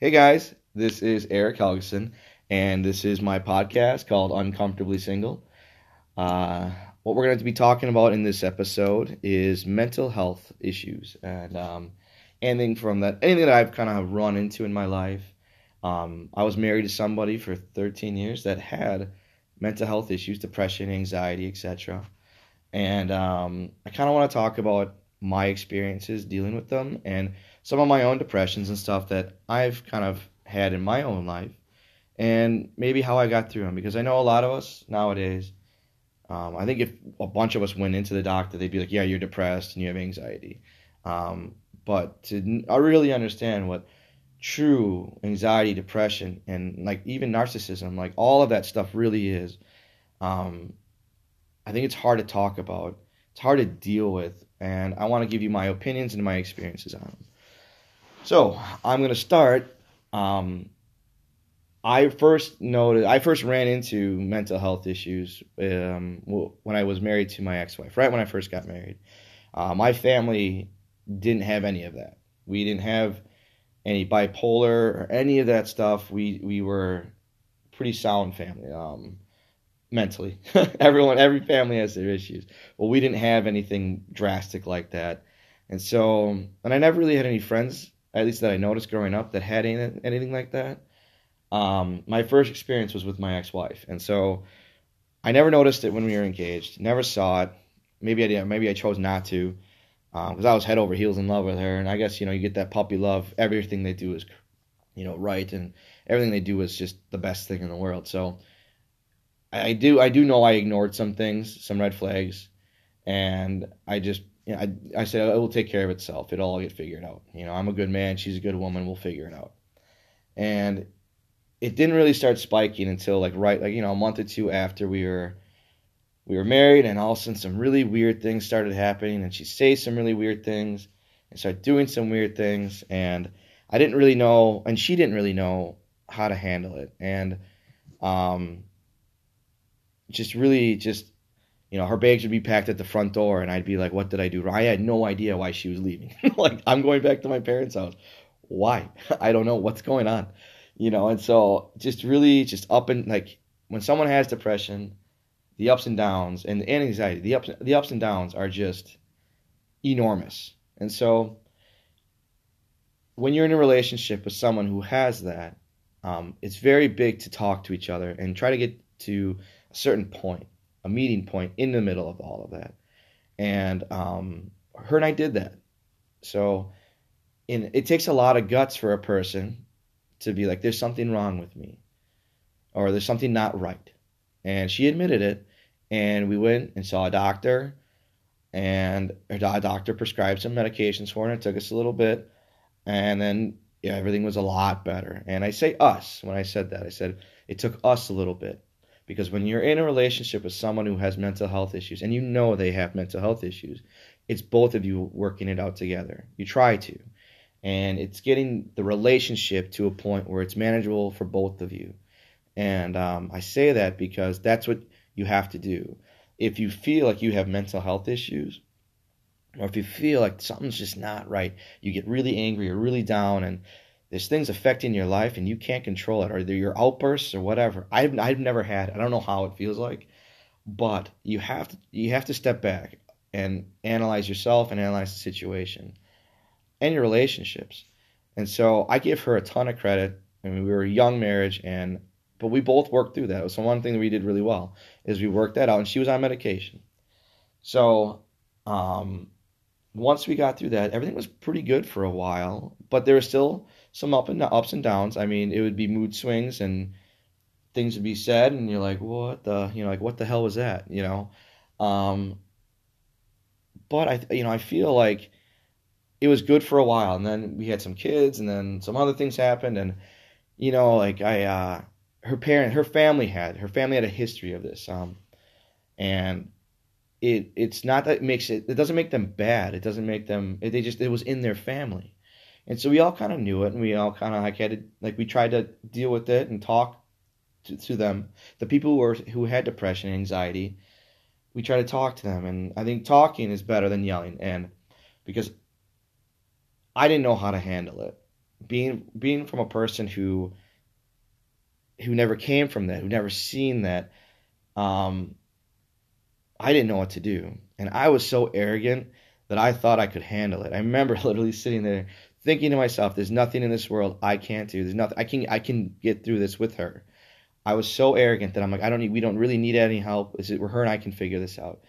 Hey guys, this is Eric Helgeson, and this is my podcast called Uncomfortably Single. Uh, what we're going to be talking about in this episode is mental health issues and um, anything from that, anything that I've kind of run into in my life. Um, I was married to somebody for 13 years that had mental health issues, depression, anxiety, etc. And um, I kind of want to talk about my experiences dealing with them and some of my own depressions and stuff that I've kind of had in my own life and maybe how I got through them because I know a lot of us nowadays. Um, I think if a bunch of us went into the doctor, they'd be like, "Yeah, you're depressed and you have anxiety." Um, but to I really understand what true anxiety, depression, and like even narcissism, like all of that stuff really is. Um, I think it's hard to talk about. It's hard to deal with, and I want to give you my opinions and my experiences on them. So I'm gonna start. Um, I first noted, I first ran into mental health issues um, when I was married to my ex-wife. Right when I first got married, uh, my family didn't have any of that. We didn't have any bipolar or any of that stuff. We we were pretty sound family um, mentally. Everyone, every family has their issues. Well, we didn't have anything drastic like that, and so and I never really had any friends, at least that I noticed growing up, that had any, anything like that. Um, my first experience was with my ex-wife, and so I never noticed it when we were engaged. Never saw it. Maybe I didn't. Maybe I chose not to, because um, I was head over heels in love with her. And I guess you know you get that puppy love. Everything they do is, you know, right, and everything they do is just the best thing in the world. So I, I do. I do know I ignored some things, some red flags, and I just. You know, I, I said it will take care of itself. It'll all get figured out. You know, I'm a good man. She's a good woman. We'll figure it out. And it didn't really start spiking until like right like you know a month or two after we were we were married and all of a sudden some really weird things started happening and she say some really weird things and started doing some weird things and I didn't really know and she didn't really know how to handle it and um just really just you know her bags would be packed at the front door and I'd be like what did I do I had no idea why she was leaving. Like I'm going back to my parents house. Why? I don't know. What's going on? You know, and so just really just up and like when someone has depression, the ups and downs and, and anxiety, the ups the ups and downs are just enormous. And so when you're in a relationship with someone who has that, um, it's very big to talk to each other and try to get to a certain point, a meeting point in the middle of all of that. And um, her and I did that. So in, it takes a lot of guts for a person to be like, there's something wrong with me, or there's something not right. And she admitted it, and we went and saw a doctor, and her doctor prescribed some medications for her. And it took us a little bit, and then yeah, everything was a lot better. And I say us when I said that. I said it took us a little bit because when you're in a relationship with someone who has mental health issues and you know they have mental health issues, it's both of you working it out together. You try to and it's getting the relationship to a point where it's manageable for both of you. And um, I say that because that's what you have to do. If you feel like you have mental health issues, or if you feel like something's just not right, you get really angry or really down, and there's things affecting your life and you can't control it, or they're your outbursts or whatever. I've I've never had. I don't know how it feels like, but you have to you have to step back and analyze yourself and analyze the situation and your relationships. And so I give her a ton of credit. I mean, we were a young marriage, and but we both worked through that. The one thing that we did really well is we worked that out, and she was on medication. So um, once we got through that, everything was pretty good for a while, but there was still some up and ups and downs. I mean, it would be mood swings and things would be said, and you're like, what the, you know, like what the hell was that, you know? Um, but I, you know, I feel like it was good for a while, and then we had some kids, and then some other things happened, and you know, like I, uh, her parent, her family had, her family had a history of this, um, and it, it's not that it makes it, it doesn't make them bad, it doesn't make them, they just, it was in their family, and so we all kind of knew it, and we all kind of like had to, like we tried to deal with it and talk to, to them, the people who were who had depression, and anxiety, we try to talk to them, and I think talking is better than yelling, and because I didn't know how to handle it. Being being from a person who who never came from that, who never seen that, um, I didn't know what to do, and I was so arrogant that I thought I could handle it. I remember literally sitting there thinking to myself, "There's nothing in this world I can't do. There's nothing I can I can get through this with her." I was so arrogant that I'm like, I don't need, we don't really need any help. Is it her and I can figure this out?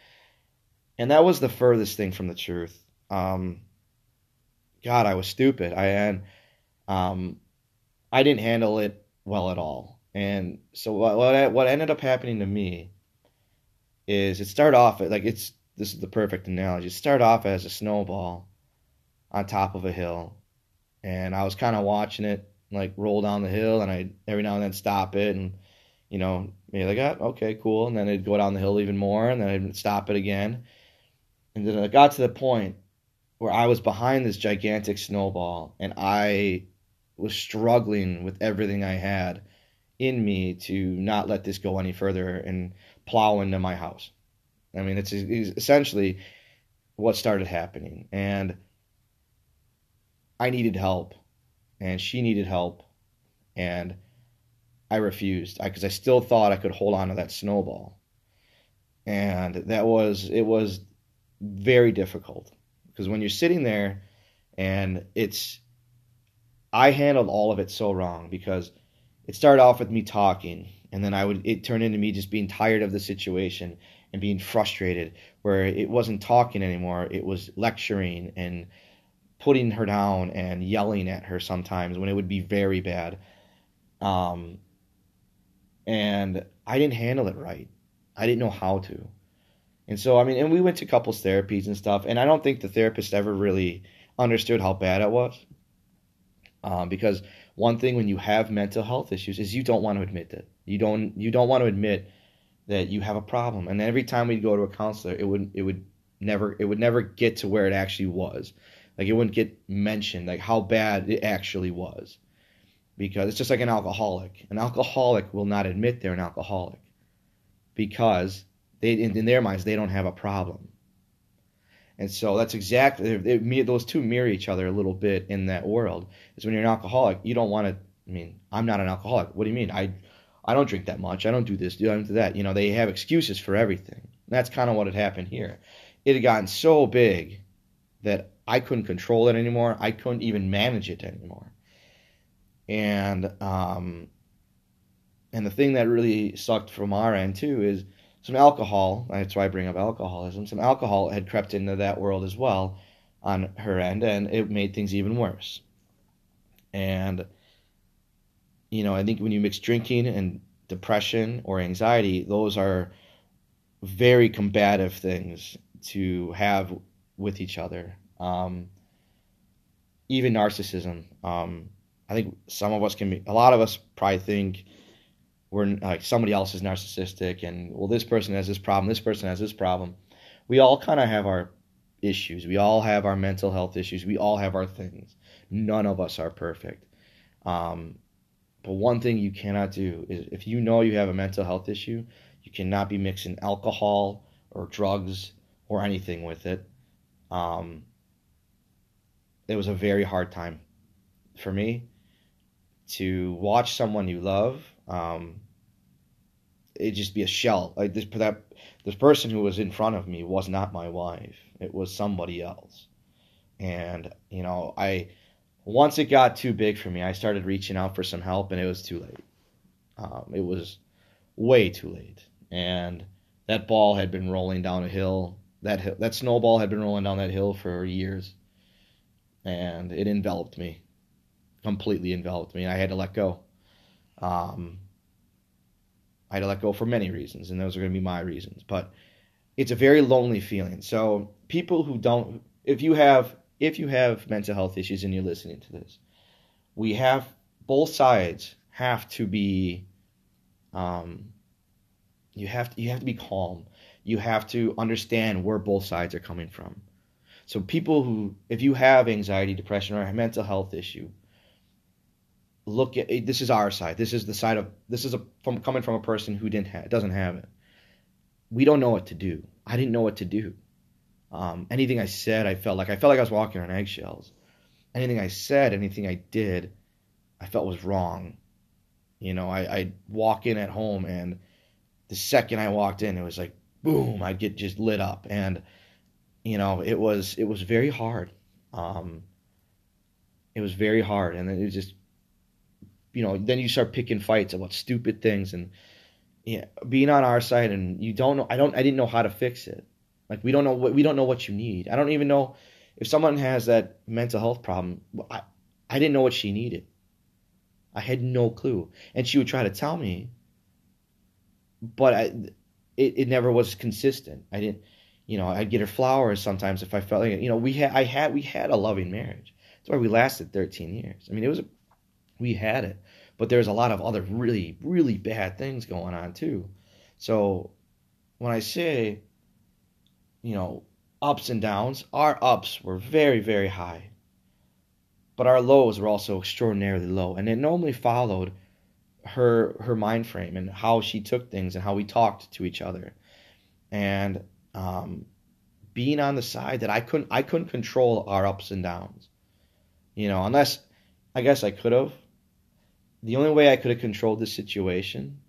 And that was the furthest thing from the truth. Um, God, I was stupid. I and um, I didn't handle it well at all. And so what what, what ended up happening to me is it started off like it's this is the perfect analogy. It started off as a snowball on top of a hill, and I was kind of watching it like roll down the hill, and I every now and then stop it and you know, maybe like, oh, okay, cool. And then it'd go down the hill even more, and then I'd stop it again. And then I got to the point where I was behind this gigantic snowball, and I was struggling with everything I had in me to not let this go any further and plow into my house. I mean, it's essentially what started happening. And I needed help, and she needed help, and I refused. Because I, I, still thought I could hold on to that snowball, and that was it was very difficult because when you're sitting there and it's I handled all of it so wrong because it started off with me talking and then I would it turned into me just being tired of the situation and being frustrated where it wasn't talking anymore it was lecturing and putting her down and yelling at her sometimes when it would be very bad um, and I didn't handle it right. I didn't know how to. And so, I mean, and we went to couples therapies and stuff, and I don't think the therapist ever really understood how bad it was. Um, because one thing when you have mental health issues is you don't want to admit it. You don't you don't want to admit that you have a problem. And every time we'd go to a counselor, it would it would never it would never get to where it actually was. Like it wouldn't get mentioned like how bad it actually was because it's just like an alcoholic. An alcoholic will not admit they're an alcoholic because they, in, in their minds, they don't have a problem. And so that's exactly they, those two mirror each other a little bit in that world. Is when you're an alcoholic, you don't want to. I mean, I'm not an alcoholic. What do you mean? I I don't drink that much. I don't do this. I don't do that. You know, they have excuses for everything. And that's kind of what had happened here. It had gotten so big that I couldn't control it anymore. I couldn't even manage it anymore and um, and the thing that really sucked from our end too is some alcohol. That's why I bring up alcoholism. Some alcohol had crept into that world as well on her end, and it made things even worse. And you know, I think when you mix drinking and depression or anxiety, those are very combative things to have with each other. Um, even narcissism. Um, I think some of us can be, a lot of us probably think we're like somebody else is narcissistic and well, this person has this problem, this person has this problem. We all kind of have our issues. We all have our mental health issues. We all have our things. None of us are perfect. Um, but one thing you cannot do is if you know you have a mental health issue, you cannot be mixing alcohol or drugs or anything with it. Um, it was a very hard time for me to watch someone you love um, it just be a shell. Like this that this person who was in front of me was not my wife. It was somebody else. And you know i once it got too big for me i started reaching out for some help and it was too late. Um, it was way too late. And that ball had been rolling down a hill that hill, that snowball had been rolling down that hill for years and it enveloped me completely enveloped me. I had to let go. Um, I had to let go for many reasons, and those are going to be my reasons. But it's a very lonely feeling. So people who don't, if you have, if you have mental health issues and you're listening to this, we have both sides have to be, um, you have to, you have to be calm. You have to understand where both sides are coming from. So people who, if you have anxiety, depression, or a mental health issue, look at this is our side. This is the side of this is a from coming from a person who didn't have doesn't have it. We don't know what to do. I didn't know what to do. Um, anything I said, I felt like I felt like I was walking on eggshells, anything I said, anything I did, I felt was wrong. You know, I, I'd walk in at home and the second I walked in, it was like boom, I'd get just lit up. And, you know, it was it was very hard. Um it was very hard and then it was just you know, then you start picking fights about stupid things and yeah, being on our side and you don't know I don't I didn't know how to fix it. Like we don't know what we don't know what you need. I don't even know if someone has that mental health problem. I I didn't know what she needed. I had no clue. And she would try to tell me, but I it, it never was consistent. I didn't you know, I'd get her flowers sometimes if I felt like it. You know, we had I had we had a loving marriage. That's why we lasted 13 years. I mean, it was we had it, but there was a lot of other really really bad things going on too. So when I say you know, ups and downs. Our ups were very, very high, but our lows were also extraordinarily low, and it normally followed her her mind frame and how she took things and how we talked to each other, and um, being on the side that I couldn't I couldn't control our ups and downs, you know, unless I guess I could have. The only way I could have controlled the situation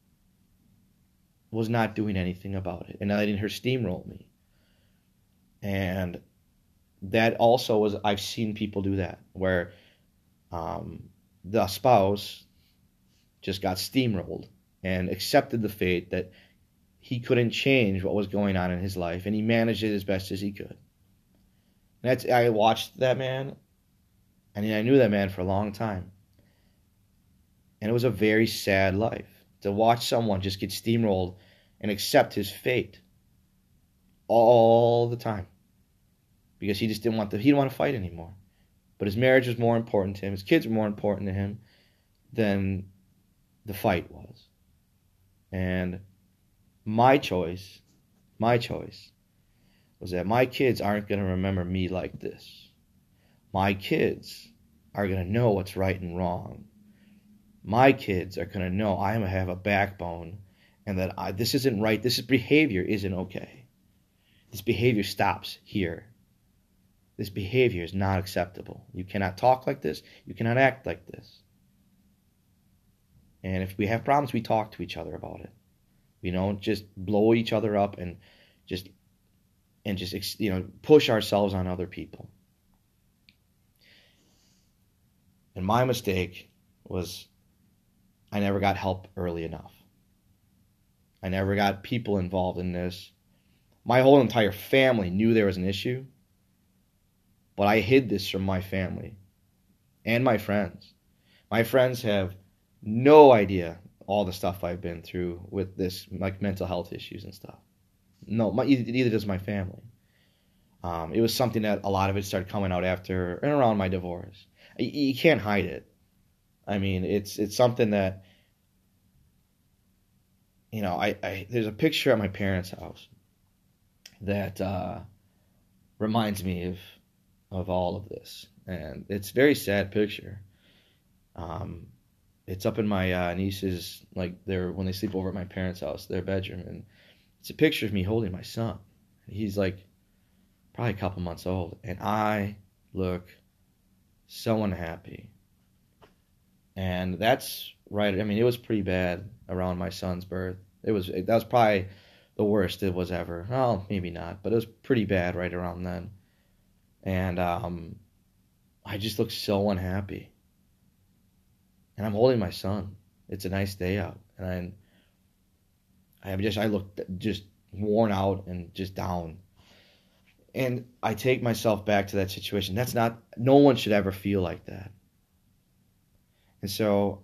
was not doing anything about it and letting her steamroll me. And that also was I've seen people do that where um, the spouse just got steamrolled and accepted the fate that he couldn't change what was going on in his life and he managed it as best as he could. And that's I watched that man and I knew that man for a long time. And it was a very sad life to watch someone just get steamrolled and accept his fate all the time because he just didn't want to he didn't want to fight anymore. But his marriage was more important to him. His kids were more important to him than the fight was. And my choice, my choice was that my kids aren't going to remember me like this. My kids are going to know what's right and wrong. My kids are going to know I have a backbone and that I, this isn't right. This behavior isn't okay. This behavior stops here. This behavior is not acceptable. You cannot talk like this. You cannot act like this. And if we have problems, we talk to each other about it. We don't just blow each other up and just and just you know push ourselves on other people. And my mistake was I never got help early enough. I never got people involved in this. My whole entire family knew there was an issue, but I hid this from my family and my friends. My friends have no idea all the stuff I've been through with this, like mental health issues and stuff. No, my, neither does my family. Um, it was something that a lot of it started coming out after and around my divorce. You, you can't hide it. I mean, it's it's something that you know. I, I there's a picture at my parents' house that uh, reminds me of of all of this, and it's a very sad picture. Um, it's up in my uh, niece's like their when they sleep over at my parents' house, their bedroom, and it's a picture of me holding my son. He's like probably a couple months old, and I look so unhappy. And that's right. I mean, it was pretty bad around my son's birth. It was that was probably the worst it was ever. Well, maybe not, but it was pretty bad right around then and um, I just look so unhappy. And I'm holding my son. It's a nice day out, and I, I have just I look just worn out and just down. And I take myself back to that situation. That's not no one should ever feel like that. And so,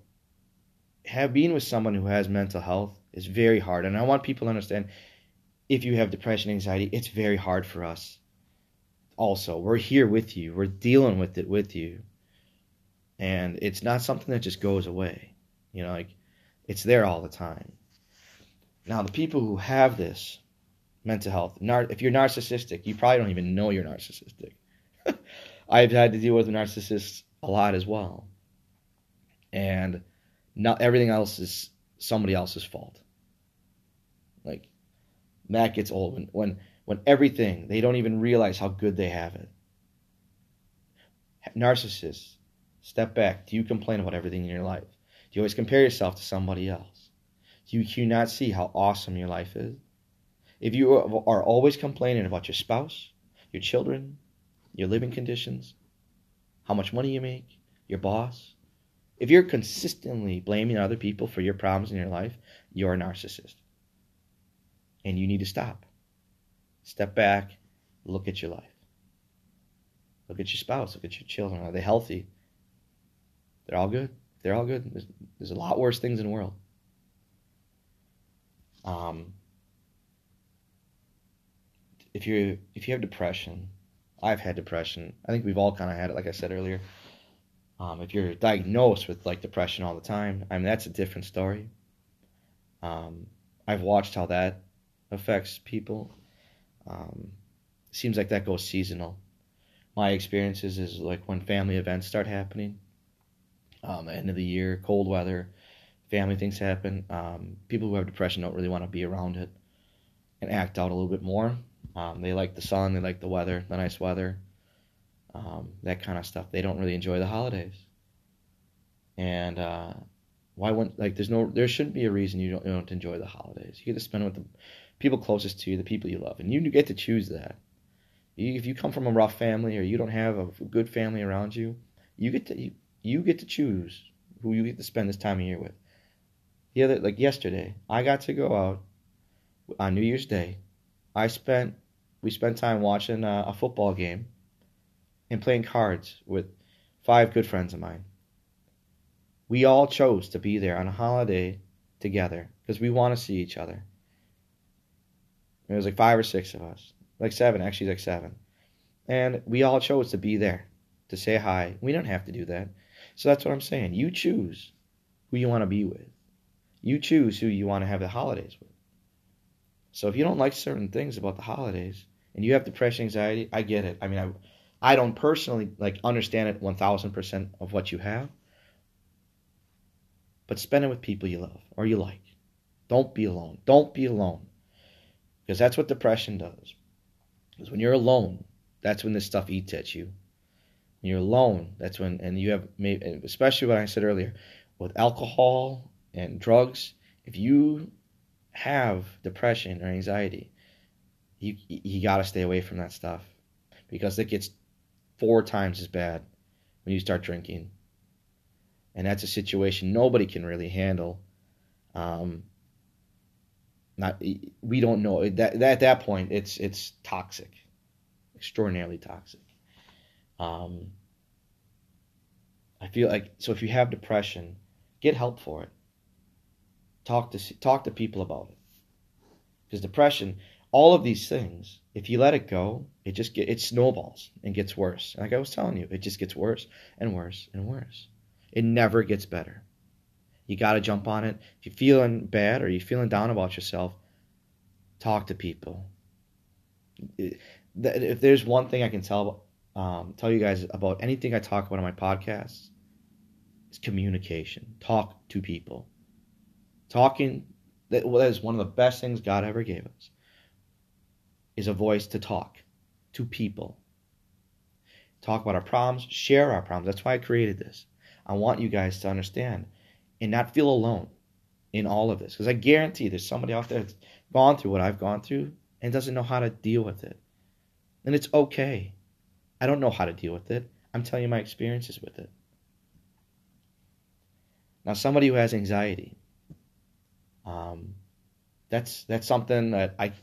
have being with someone who has mental health is very hard. And I want people to understand if you have depression, anxiety, it's very hard for us also. We're here with you. We're dealing with it with you. And it's not something that just goes away. You know, like it's there all the time. Now, the people who have this mental health, nar- if you're narcissistic, you probably don't even know you're narcissistic. I've had to deal with narcissists a lot as well. And not everything else is somebody else's fault. Like that gets old when when when everything, they don't even realize how good they have it. Narcissists, step back. Do you complain about everything in your life? Do you always compare yourself to somebody else? Do you, not see how awesome your life is? If you are always complaining about your spouse, your children, your living conditions, how much money you make, your boss, if you're consistently blaming other people for your problems in your life, you're a narcissist. And you need to stop. Step back, look at your life. Look at your spouse, look at your children. Are they healthy? They're all good. They're all good. There's, there's a lot worse things in the world. Um, if you if you have depression, I've had depression. I think we've all kind of had it, like I said earlier. Um, if you're diagnosed with like depression all the time, I mean that's a different story. Um, I've watched how that affects people. Um, seems like that goes seasonal. My experiences is like when family events start happening, um, end of the year, cold weather, family things happen. Um, people who have depression don't really want to be around it and act out a little bit more. Um, they like the sun, they like the weather, the nice weather, um, that kind of stuff. They don't really enjoy the holidays. And uh, why wouldn't like? There's no, there shouldn't be a reason you don't, you don't enjoy the holidays. You get to spend it with the people closest to you, the people you love, and you get to choose that. If you come from a rough family or you don't have a good family around you, you get to you, you get to choose who you get to spend this time of year with. The other, like yesterday, I got to go out on New Year's Day. I spent we spent time watching a, a football game and playing cards with five good friends of mine. We all chose to be there on a holiday together because we want to see each other. It was like five or six of us, like seven, actually, like seven. And we all chose to be there to say hi. We don't have to do that. So that's what I'm saying. You choose who you want to be with, you choose who you want to have the holidays with. So if you don't like certain things about the holidays, and you have depression, anxiety, I get it. I mean, I, I don't personally like understand it 1000% of what you have, but spend it with people you love or you like. Don't be alone. Don't be alone. Because that's what depression does. Because when you're alone, that's when this stuff eats at you. You're alone, that's when, and you have, especially what I said earlier, with alcohol and drugs, if you have depression or anxiety, you you got to stay away from that stuff because it gets four times as bad when you start drinking, and that's a situation nobody can really handle. Um, not we don't know that at that point it's it's toxic, extraordinarily toxic. Um, I feel like so if you have depression, get help for it. Talk to talk to people about it, because depression all of these things, if you let it go, it just get, it snowballs and gets worse. Like I was telling you, it just gets worse and worse and worse. It never gets better. You got to jump on it. If you're feeling bad or you're feeling down about yourself, talk to people. If there's one thing I can tell um, tell you guys about anything I talk about on my podcast, is communication. Talk to people. Talking that, well, that is one of the best things God ever gave us is a voice to talk to people. Talk about our problems, share our problems. That's why I created this. I want you guys to understand and not feel alone in all of this. Because I guarantee there's somebody out there that's gone through what I've gone through and doesn't know how to deal with it. And it's okay. I don't know how to deal with it. I'm telling you my experiences with it. Now, somebody who has anxiety, um, that's that's something that I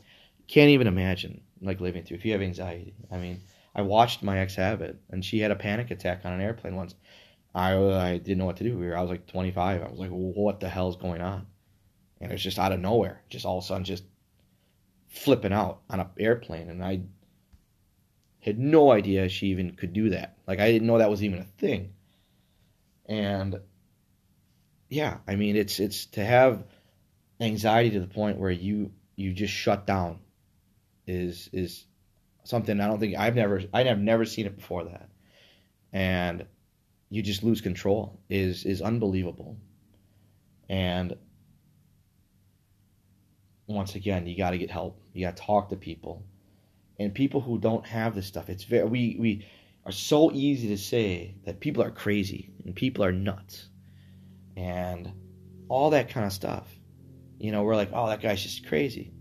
can't even imagine like living through if you have anxiety. I mean, I watched my ex have it, and she had a panic attack on an airplane once. I I didn't know what to do. We were, I was like 25. I was like, what the hell is going on? And it was just out of nowhere, just all of a sudden, just flipping out on an airplane, and I had no idea she even could do that. Like I didn't know that was even a thing. And yeah, I mean, it's it's to have anxiety to the point where you you just shut down is is something I don't think I've never I have never seen it before that, and you just lose control is is unbelievable, and once again you got to get help. You got to talk to people, and people who don't have this stuff. It's very we we are so easy to say that people are crazy and people are nuts and all that kind of stuff. You know, we're like, oh, that guy's just crazy.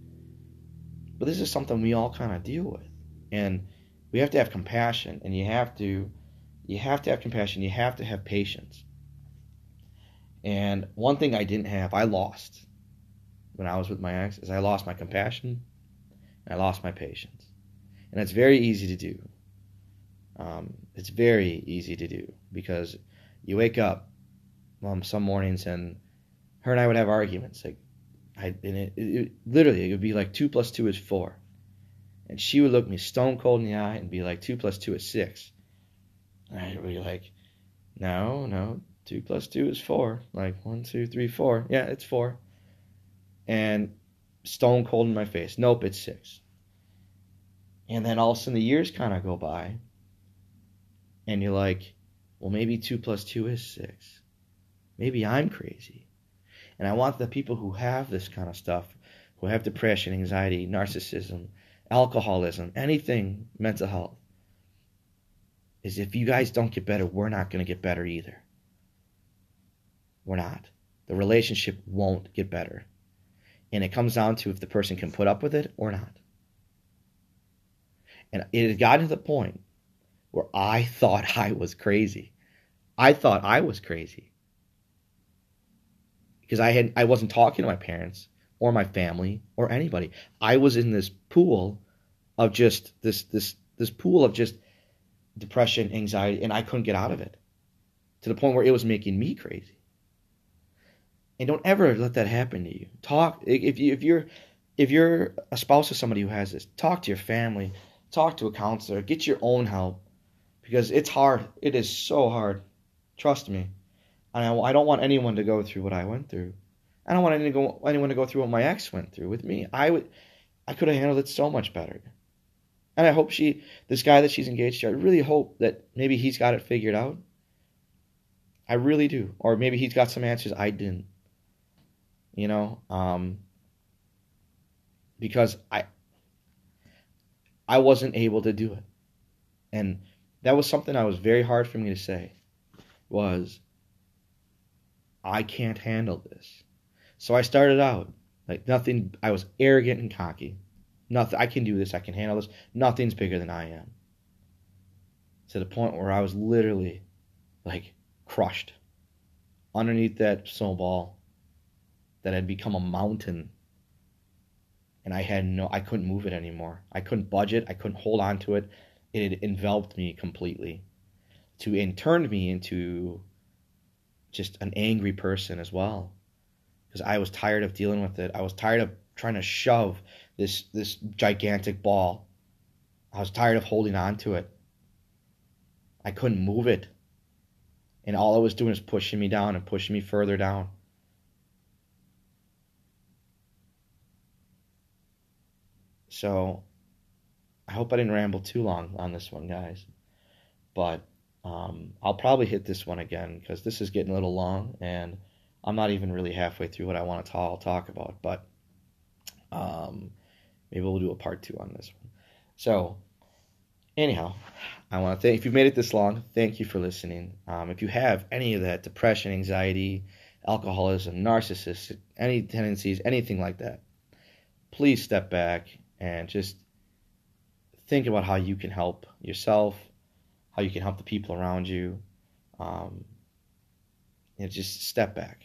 But this is something we all kind of deal with. And we have to have compassion and you have to you have to have compassion, you have to have patience. And one thing I didn't have, I lost when I was with my ex, is I lost my compassion and I lost my patience. And it's very easy to do. Um, it's very easy to do because you wake up um, some mornings and her and I would have arguments. Like, I and it, it, it, literally it would be like two plus two is four, and she would look me stone cold in the eye and be like two plus two is six. And I'd be like, no, no, two plus two is four. Like one, two, three, four. Yeah, it's four. And stone cold in my face. Nope, it's six. And then all of a sudden the years kind of go by, and you're like, well, maybe two plus two is six. Maybe I'm crazy. And I want the people who have this kind of stuff, who have depression, anxiety, narcissism, alcoholism, anything mental health, is if you guys don't get better, we're not going to get better either. We're not. The relationship won't get better. And it comes down to if the person can put up with it or not. And it had gotten to the point where I thought I was crazy. I thought I was crazy. Because I had I wasn't talking to my parents or my family or anybody. I was in this pool of just this this this pool of just depression, anxiety, and I couldn't get out of it. To the point where it was making me crazy. And don't ever let that happen to you. Talk if you if you're if you're a spouse of somebody who has this, talk to your family, talk to a counselor, get your own help because it's hard. It is so hard. Trust me. And I, I don't want anyone to go through what I went through. I don't want anyone to go, anyone to go through what my ex went through with me. I would, I could have handled it so much better. And I hope she, this guy that she's engaged to, I really hope that maybe he's got it figured out. I really do. Or maybe he's got some answers I didn't. You know, um, because I, I wasn't able to do it. And that was something that was very hard for me to say was I can't handle this. So I started out like nothing I was arrogant and cocky. Nothing I can do this, I can handle this. Nothing's bigger than I am. To the point where I was literally like crushed underneath that snowball that had become a mountain and I had no I couldn't move it anymore. I couldn't budge it, I couldn't hold on to it it had enveloped me completely to and turned me into just an angry person as well because I was tired of dealing with it. I was tired of trying to shove this this gigantic ball. I was tired of holding on to it. I couldn't move it. And all it was doing was pushing me down and pushing me further down. So I hope I didn't ramble too long on this one, guys. But um, I'll probably hit this one again because this is getting a little long and I'm not even really halfway through what I want to talk, about. But um, maybe we'll do a part two on this one. So, anyhow, I want to thank if you've made it this long. Thank you for listening. Um, if you have any of that depression, anxiety, alcoholism, narcissism, any tendencies, anything like that, please step back and just think about how you can help yourself, how you can help the people around you. Um, you know, just step back.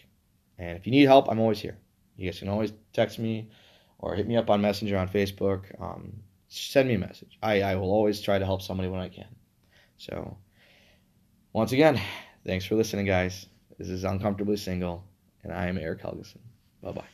And if you need help, I'm always here. You guys can always text me or hit me up on Messenger on Facebook. Um, send me a message. I, I will always try to help somebody when I can. So, once again, thanks for listening, guys. This is Uncomfortably Single, and I am Eric Helgeson. Bye bye.